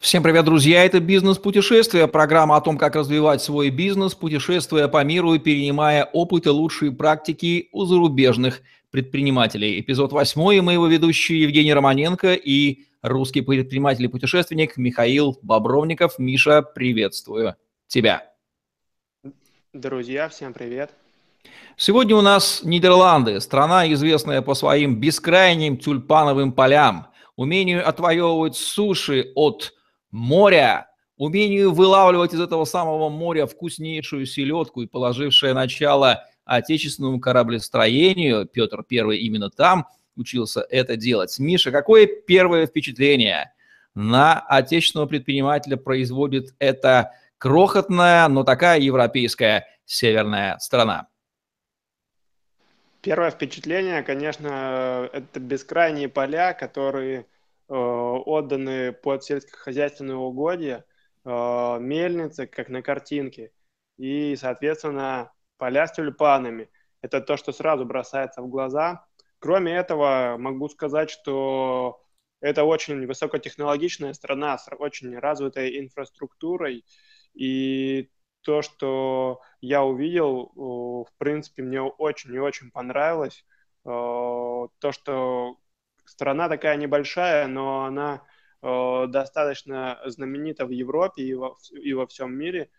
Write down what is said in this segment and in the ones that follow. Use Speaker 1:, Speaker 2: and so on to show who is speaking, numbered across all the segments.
Speaker 1: Всем привет, друзья! Это «Бизнес-путешествие», программа о том, как развивать свой бизнес, путешествуя по миру и перенимая опыт и лучшие практики у зарубежных предпринимателей. Эпизод восьмой, мы его ведущие Евгений Романенко и русский предприниматель и путешественник Михаил Бобровников. Миша, приветствую тебя.
Speaker 2: Друзья, всем привет!
Speaker 1: Сегодня у нас Нидерланды, страна, известная по своим бескрайним тюльпановым полям, умению отвоевывать суши от моря, умению вылавливать из этого самого моря вкуснейшую селедку и положившее начало отечественному кораблестроению, Петр I именно там учился это делать. Миша, какое первое впечатление на отечественного предпринимателя производит эта крохотная, но такая европейская северная страна?
Speaker 2: Первое впечатление, конечно, это бескрайние поля, которые отданы под сельскохозяйственные угодья, э, мельницы, как на картинке, и, соответственно, поля с тюльпанами. Это то, что сразу бросается в глаза. Кроме этого, могу сказать, что это очень высокотехнологичная страна с очень развитой инфраструктурой, и то, что я увидел, в принципе, мне очень и очень понравилось. Э, то, что страна такая небольшая, но она э, достаточно знаменита в Европе и во, и во всем мире.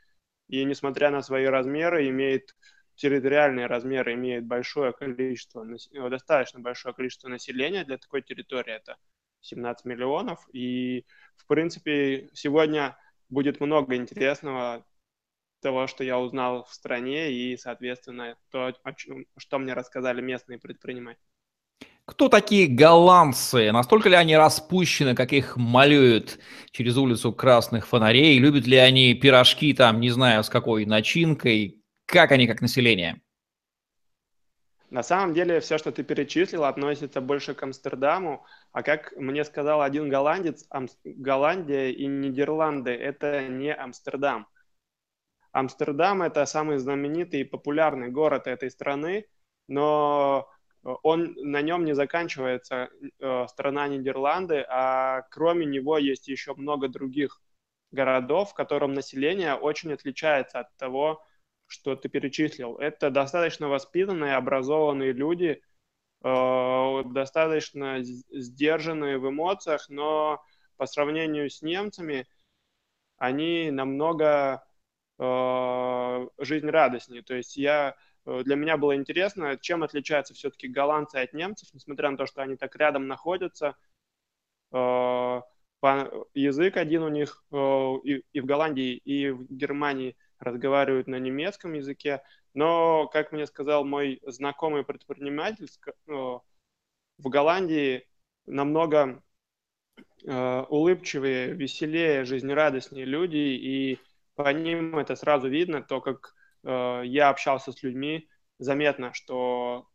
Speaker 2: И несмотря на свои размеры, имеет территориальные размеры, имеет большое количество, э, достаточно большое количество населения для такой территории, это 17 миллионов. И, в принципе, сегодня будет много интересного того, что я узнал в стране и, соответственно, то, о чем, что мне рассказали местные предприниматели.
Speaker 1: Кто такие голландцы? Настолько ли они распущены, как их малюют через улицу красных фонарей? Любят ли они пирожки там, не знаю, с какой начинкой? Как они как население?
Speaker 2: На самом деле все, что ты перечислил, относится больше к Амстердаму, а как мне сказал один голландец, Ам... Голландия и Нидерланды – это не Амстердам. Амстердам – это самый знаменитый и популярный город этой страны, но он на нем не заканчивается э, страна Нидерланды, а кроме него есть еще много других городов, в котором население очень отличается от того, что ты перечислил. Это достаточно воспитанные, образованные люди, э, достаточно сдержанные в эмоциях, но по сравнению с немцами они намного э, жизнерадостнее. То есть я Э, для меня было интересно, чем отличаются все-таки голландцы от немцев, несмотря на то, что они так рядом находятся. Э, язык один у них э, и в Голландии, и в Германии разговаривают на немецком языке, но, как мне сказал мой знакомый предприниматель, в Голландии намного улыбчивые, веселее, жизнерадостнее люди, и по ним это сразу видно, то, как Э, я общался с людьми, заметно, что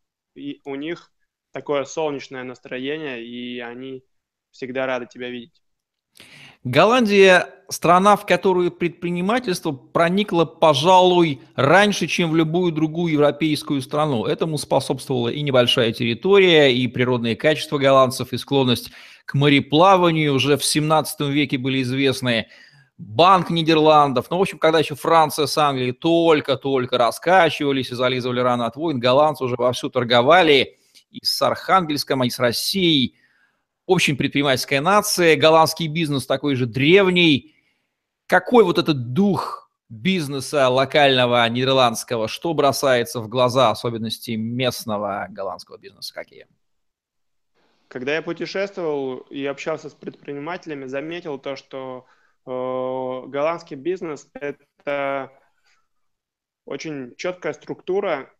Speaker 2: у них такое солнечное настроение, и они всегда рады тебя видеть.
Speaker 1: Голландия – страна, в которую предпринимательство проникло, пожалуй, раньше, чем в любую другую европейскую страну. Этому способствовала и небольшая территория, и природные качества голландцев, и склонность к мореплаванию. Уже в 17 веке были известны Банк Нидерландов. Ну, в общем, когда еще Франция с Англией только-только раскачивались и зализывали рано от войн, голландцы уже вовсю торговали и с Архангельском, и с Россией. Очень предпринимательская нация, голландский бизнес такой же древний. Какой вот этот дух бизнеса локального нидерландского, что бросается в глаза, особенности местного голландского бизнеса какие?
Speaker 2: Когда я путешествовал и общался с предпринимателями, заметил то, что голландский бизнес – это очень четкая структура.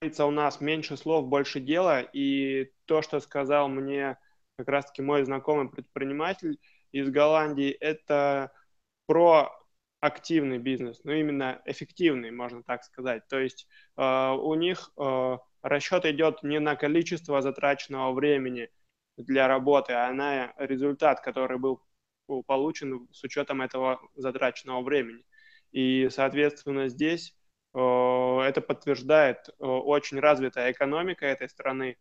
Speaker 2: У нас меньше слов, больше дела. И то, что сказал мне как раз-таки мой знакомый предприниматель из Голландии, это про активный бизнес, ну именно эффективный, можно так сказать. То есть э, у них э, расчет идет не на количество затраченного времени для работы, а на результат, который был получен с учетом этого затраченного времени. И, соответственно, здесь э, это подтверждает э, очень развитая экономика этой страны.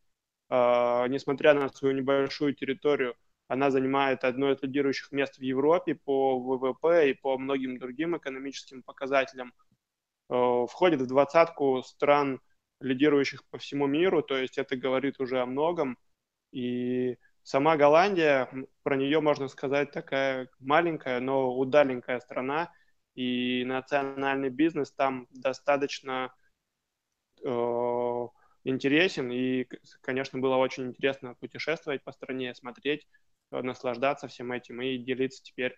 Speaker 2: Э, несмотря на свою небольшую территорию, она занимает одно из лидирующих мест в Европе по ВВП и по многим другим экономическим показателям. Входит в двадцатку стран, лидирующих по всему миру, то есть это говорит уже о многом. И сама Голландия, про нее можно сказать такая маленькая, но удаленькая страна, и национальный бизнес там достаточно э, интересен, и, конечно, было очень интересно путешествовать по стране, смотреть, наслаждаться всем этим и делиться теперь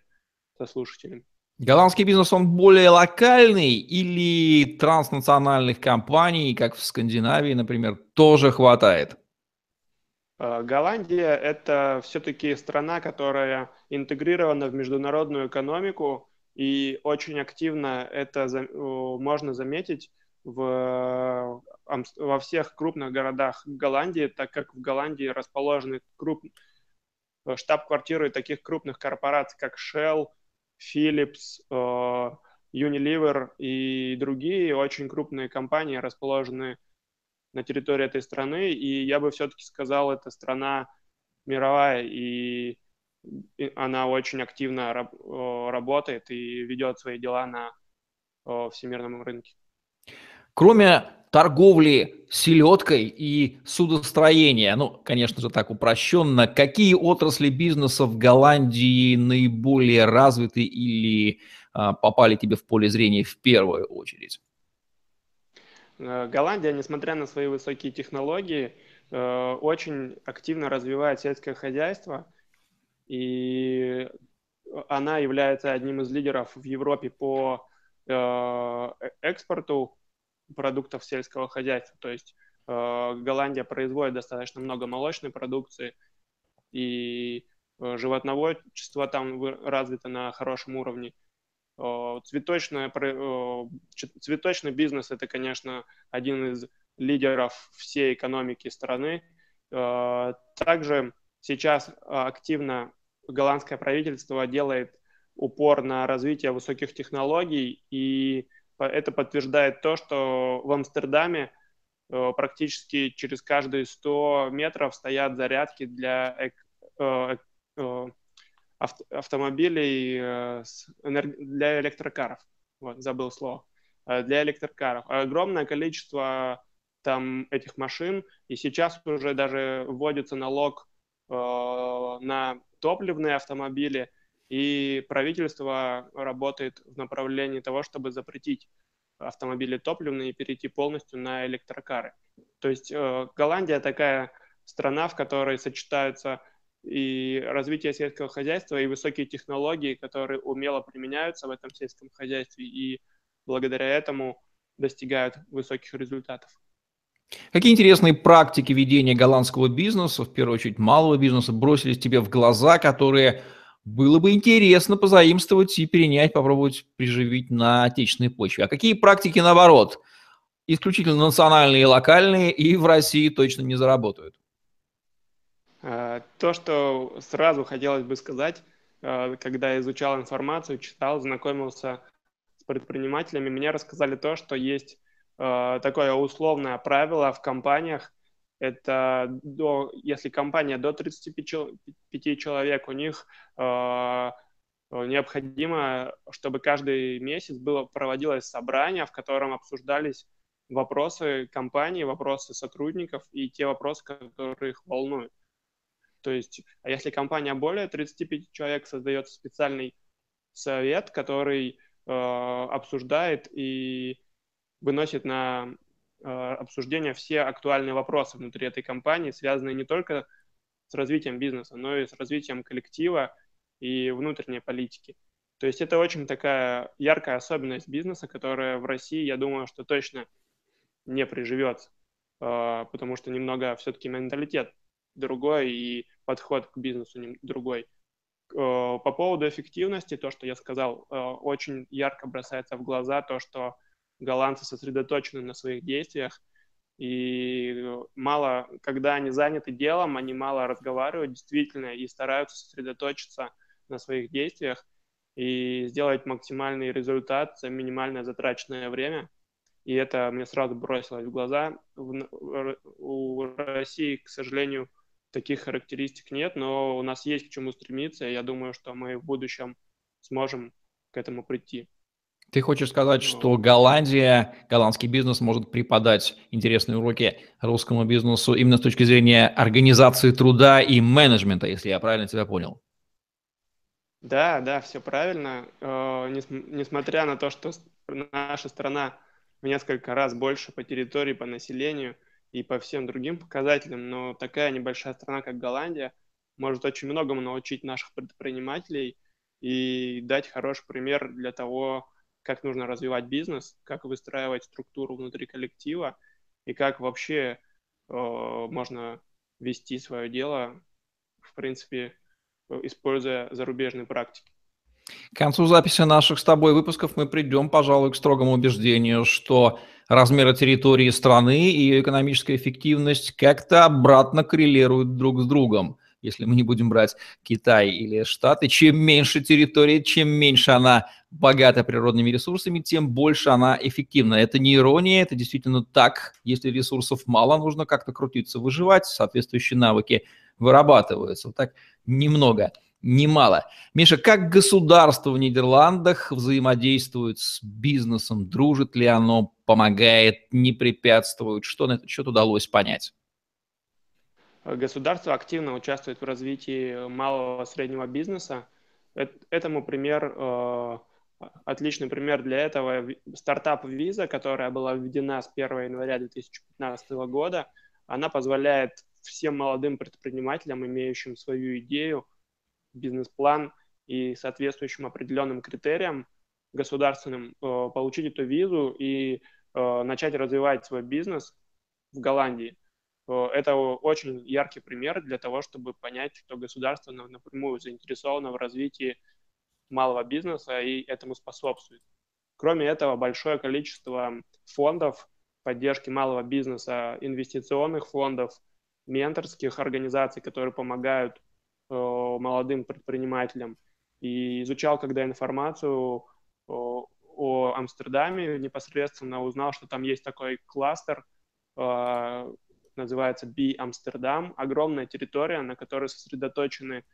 Speaker 2: со слушателями.
Speaker 1: Голландский бизнес, он более локальный или транснациональных компаний, как в Скандинавии, например, тоже хватает?
Speaker 2: Э, Голландия – это все-таки страна, которая интегрирована в международную экономику, и очень активно это можно заметить в, во всех крупных городах Голландии, так как в Голландии расположены круп, штаб-квартиры таких крупных корпораций, как Shell, Philips, э, Unilever и другие. Очень крупные компании расположены на территории этой страны, и я бы все-таки сказал, это страна мировая, и она очень активно работает и ведет свои дела на всемирном рынке.
Speaker 1: Кроме торговли селедкой и судостроения, ну, конечно же, так упрощенно, какие отрасли бизнеса в Голландии наиболее развиты или а, попали тебе в поле зрения в первую очередь?
Speaker 2: Э, Голландия, несмотря на свои высокие технологии, э, очень активно развивает сельское хозяйство, и она является одним из лидеров в Европе по э, экспорту продуктов сельского хозяйства. То есть Голландия производит достаточно много молочной продукции, и животноводчество там развито на хорошем уровне. Э, цветочное, э, цветочный бизнес – это, конечно, один из лидеров всей экономики страны. Э, также сейчас активно голландское правительство делает упор на развитие высоких технологий и это подтверждает то, что в Амстердаме э, практически через каждые 100 метров стоят зарядки для э, э, автомобилей для электрокаров. Вот, забыл слово. Для электрокаров. Огромное количество там этих машин, и сейчас уже даже вводится налог на топливные автомобили – и правительство работает в направлении того, чтобы запретить автомобили топливные и перейти полностью на электрокары. То есть э, Голландия такая страна, в которой сочетаются и развитие сельского хозяйства, и высокие технологии, которые умело применяются в этом сельском хозяйстве, и благодаря этому достигают высоких результатов.
Speaker 1: Какие интересные практики ведения голландского бизнеса, в первую очередь малого бизнеса, бросились тебе в глаза, которые было бы интересно позаимствовать и перенять, попробовать приживить на отечественной почве. А какие практики, наоборот, исключительно национальные и локальные, и в России точно не заработают?
Speaker 2: А, то, что сразу хотелось бы сказать, а, когда изучал информацию, читал, знакомился с предпринимателями, мне рассказали то, что есть а, такое условное правило в компаниях, это до, если компания до 35 человек, у них э, необходимо, чтобы каждый месяц было проводилось собрание, в котором обсуждались вопросы компании, вопросы сотрудников и те вопросы, которые их волнуют. То есть, а если компания более 35 человек, создается специальный совет, который э, обсуждает и выносит на Э, обсуждения все актуальные вопросы внутри этой компании, связанные не только с развитием бизнеса, но и с развитием коллектива и внутренней политики. То есть это очень такая яркая особенность бизнеса, которая в России, я думаю, что точно не приживется, э, потому что немного все-таки менталитет другой и подход к бизнесу другой. Э, по поводу эффективности, то, что я сказал, очень ярко бросается в глаза то, что голландцы сосредоточены на своих действиях, и мало, когда они заняты делом, они мало разговаривают действительно и стараются сосредоточиться на своих действиях и сделать максимальный результат за минимальное затраченное время. И это мне сразу бросилось в глаза. У России, к сожалению, таких характеристик нет, но у нас есть к чему стремиться, и я думаю, что мы в будущем сможем к этому прийти.
Speaker 1: Ты хочешь сказать, ну, что Голландия, голландский бизнес может преподать интересные уроки русскому бизнесу именно с точки зрения организации труда и менеджмента, если я правильно тебя понял?
Speaker 2: Да, да, все правильно. Э, несмотря на то, что наша страна в несколько раз больше по территории, по населению и по всем другим показателям, но такая небольшая страна, как Голландия, может очень многому научить наших предпринимателей и дать хороший пример для того, как нужно развивать бизнес, как выстраивать структуру внутри коллектива и как вообще э, можно вести свое дело, в принципе, используя зарубежные практики.
Speaker 1: К концу записи наших с тобой выпусков мы придем, пожалуй, к строгому убеждению, что размеры территории страны и ее экономическая эффективность как-то обратно коррелируют друг с другом. Если мы не будем брать Китай или Штаты, чем меньше территория, чем меньше она богата природными ресурсами, тем больше она эффективна. Это не ирония, это действительно так. Если ресурсов мало, нужно как-то крутиться, выживать, соответствующие навыки вырабатываются. Вот так немного немало. Миша, как государство в Нидерландах взаимодействует с бизнесом? Дружит ли оно, помогает, не препятствует? Что на этот счет удалось понять?
Speaker 2: Государство активно участвует в развитии малого и среднего бизнеса. Этому пример, э, отличный пример для этого стартап Visa, которая была введена с 1 января 2015 года. Она позволяет всем молодым предпринимателям, имеющим свою идею, бизнес-план и соответствующим определенным критериям государственным, э, получить эту визу и э, начать развивать свой бизнес в Голландии. Э, это очень яркий пример для того, чтобы понять, что государство напрямую заинтересовано в развитии малого бизнеса и этому способствует. Кроме этого, большое количество фондов поддержки малого бизнеса, инвестиционных фондов, менторских организаций, которые помогают молодым предпринимателям. И изучал, когда информацию о, о Амстердаме, непосредственно узнал, что там есть такой кластер, э, называется Би Амстердам, огромная территория, на которой сосредоточены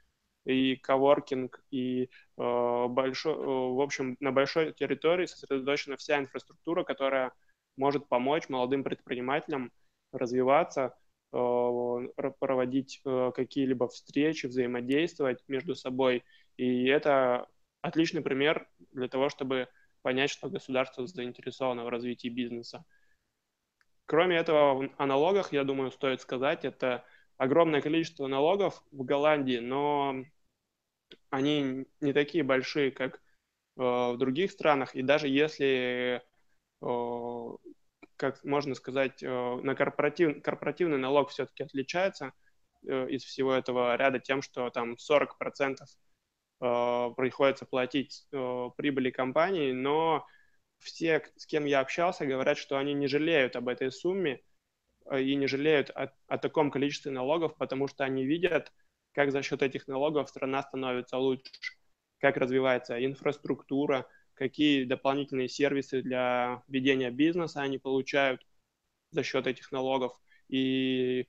Speaker 2: и коворкинг, и э, большой, э, в общем, на большой территории сосредоточена вся инфраструктура, которая может помочь молодым предпринимателям развиваться, э, проводить э, какие-либо встречи, взаимодействовать между собой. И это отличный пример для того, чтобы понять, что государство заинтересовано в развитии бизнеса. Кроме этого, о налогах, я думаю, стоит сказать, это огромное количество налогов в Голландии, но они не такие большие, как э, в других странах. И даже если, э, как можно сказать, э, на корпоратив, корпоративный налог все-таки отличается из всего этого ряда тем, что там 40% приходится платить прибыли компании, но все, с кем я общался, говорят, что они не жалеют об этой сумме э, и не жалеют о, о таком количестве налогов, потому что они видят, как за счет этих налогов страна становится лучше, как развивается инфраструктура, какие дополнительные сервисы для ведения бизнеса они получают за счет этих налогов. И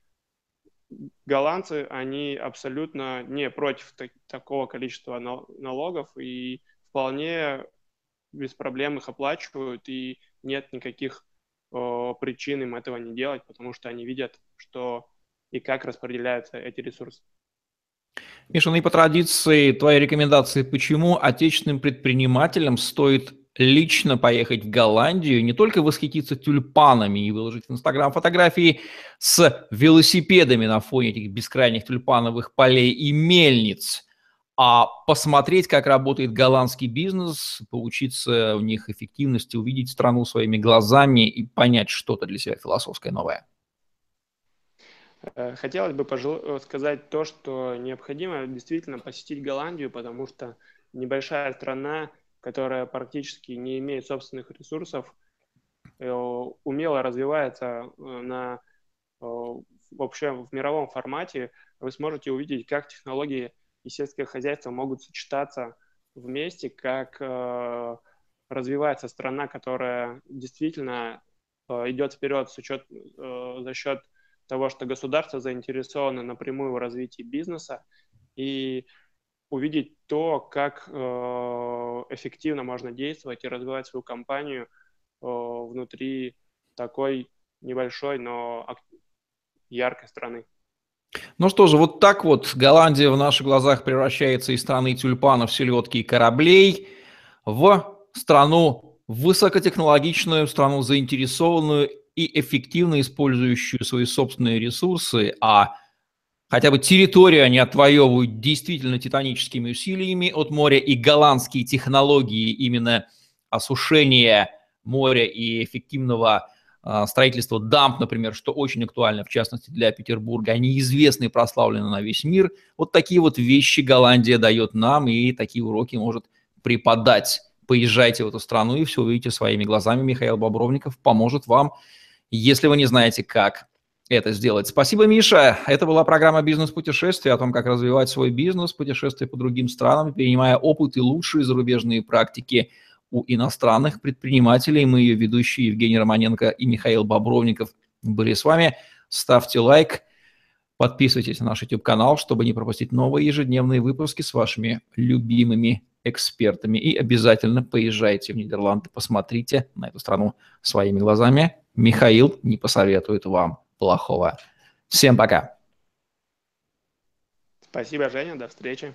Speaker 2: голландцы, они абсолютно не против так, такого количества налогов и вполне без проблем их оплачивают, и нет никаких э, причин им этого не делать, потому что они видят, что и как распределяются эти ресурсы.
Speaker 1: Миша, ну и по традиции, твои рекомендации, почему отечественным предпринимателям стоит лично поехать в Голландию, не только восхититься тюльпанами и выложить в Инстаграм фотографии с велосипедами на фоне этих бескрайних тюльпановых полей и мельниц – а посмотреть, как работает голландский бизнес, поучиться у них эффективности, увидеть страну своими глазами и понять что-то для себя философское новое.
Speaker 2: Э, хотелось бы пожел... Э, сказать то, что необходимо действительно посетить Голландию, потому что небольшая страна, которая практически не имеет собственных ресурсов, э, умело развивается на вообще в мировом формате, вы сможете увидеть, как технологии и сельское хозяйство могут сочетаться вместе, как э, развивается страна, которая действительно э, идет вперед с учет, э, за счет того, что государство заинтересовано напрямую в развитии бизнеса и увидеть то, как э, эффективно можно действовать и развивать свою компанию э, внутри такой небольшой, но яркой страны.
Speaker 1: Ну что же, вот так вот Голландия в наших глазах превращается из страны тюльпанов, селедки и кораблей в страну высокотехнологичную, страну заинтересованную и эффективно использующую свои собственные ресурсы, а хотя бы территорию они отвоевывают действительно титаническими усилиями от моря, и голландские технологии именно осушения моря и эффективного а, строительства дамп, например, что очень актуально, в частности, для Петербурга, они известны и прославлены на весь мир. Вот такие вот вещи Голландия дает нам, и такие уроки может преподать. Поезжайте в эту страну и все увидите своими глазами. Михаил Бобровников поможет вам, если вы не знаете, как это сделать. Спасибо, Миша. Это была программа «Бизнес-путешествие» о том, как развивать свой бизнес, путешествия по другим странам, перенимая опыт и лучшие зарубежные практики – у иностранных предпринимателей. Мы ее ведущие Евгений Романенко и Михаил Бобровников были с вами. Ставьте лайк, подписывайтесь на наш YouTube-канал, чтобы не пропустить новые ежедневные выпуски с вашими любимыми экспертами. И обязательно поезжайте в Нидерланды, посмотрите на эту страну своими глазами. Михаил не посоветует вам плохого. Всем пока.
Speaker 2: Спасибо, Женя. До встречи.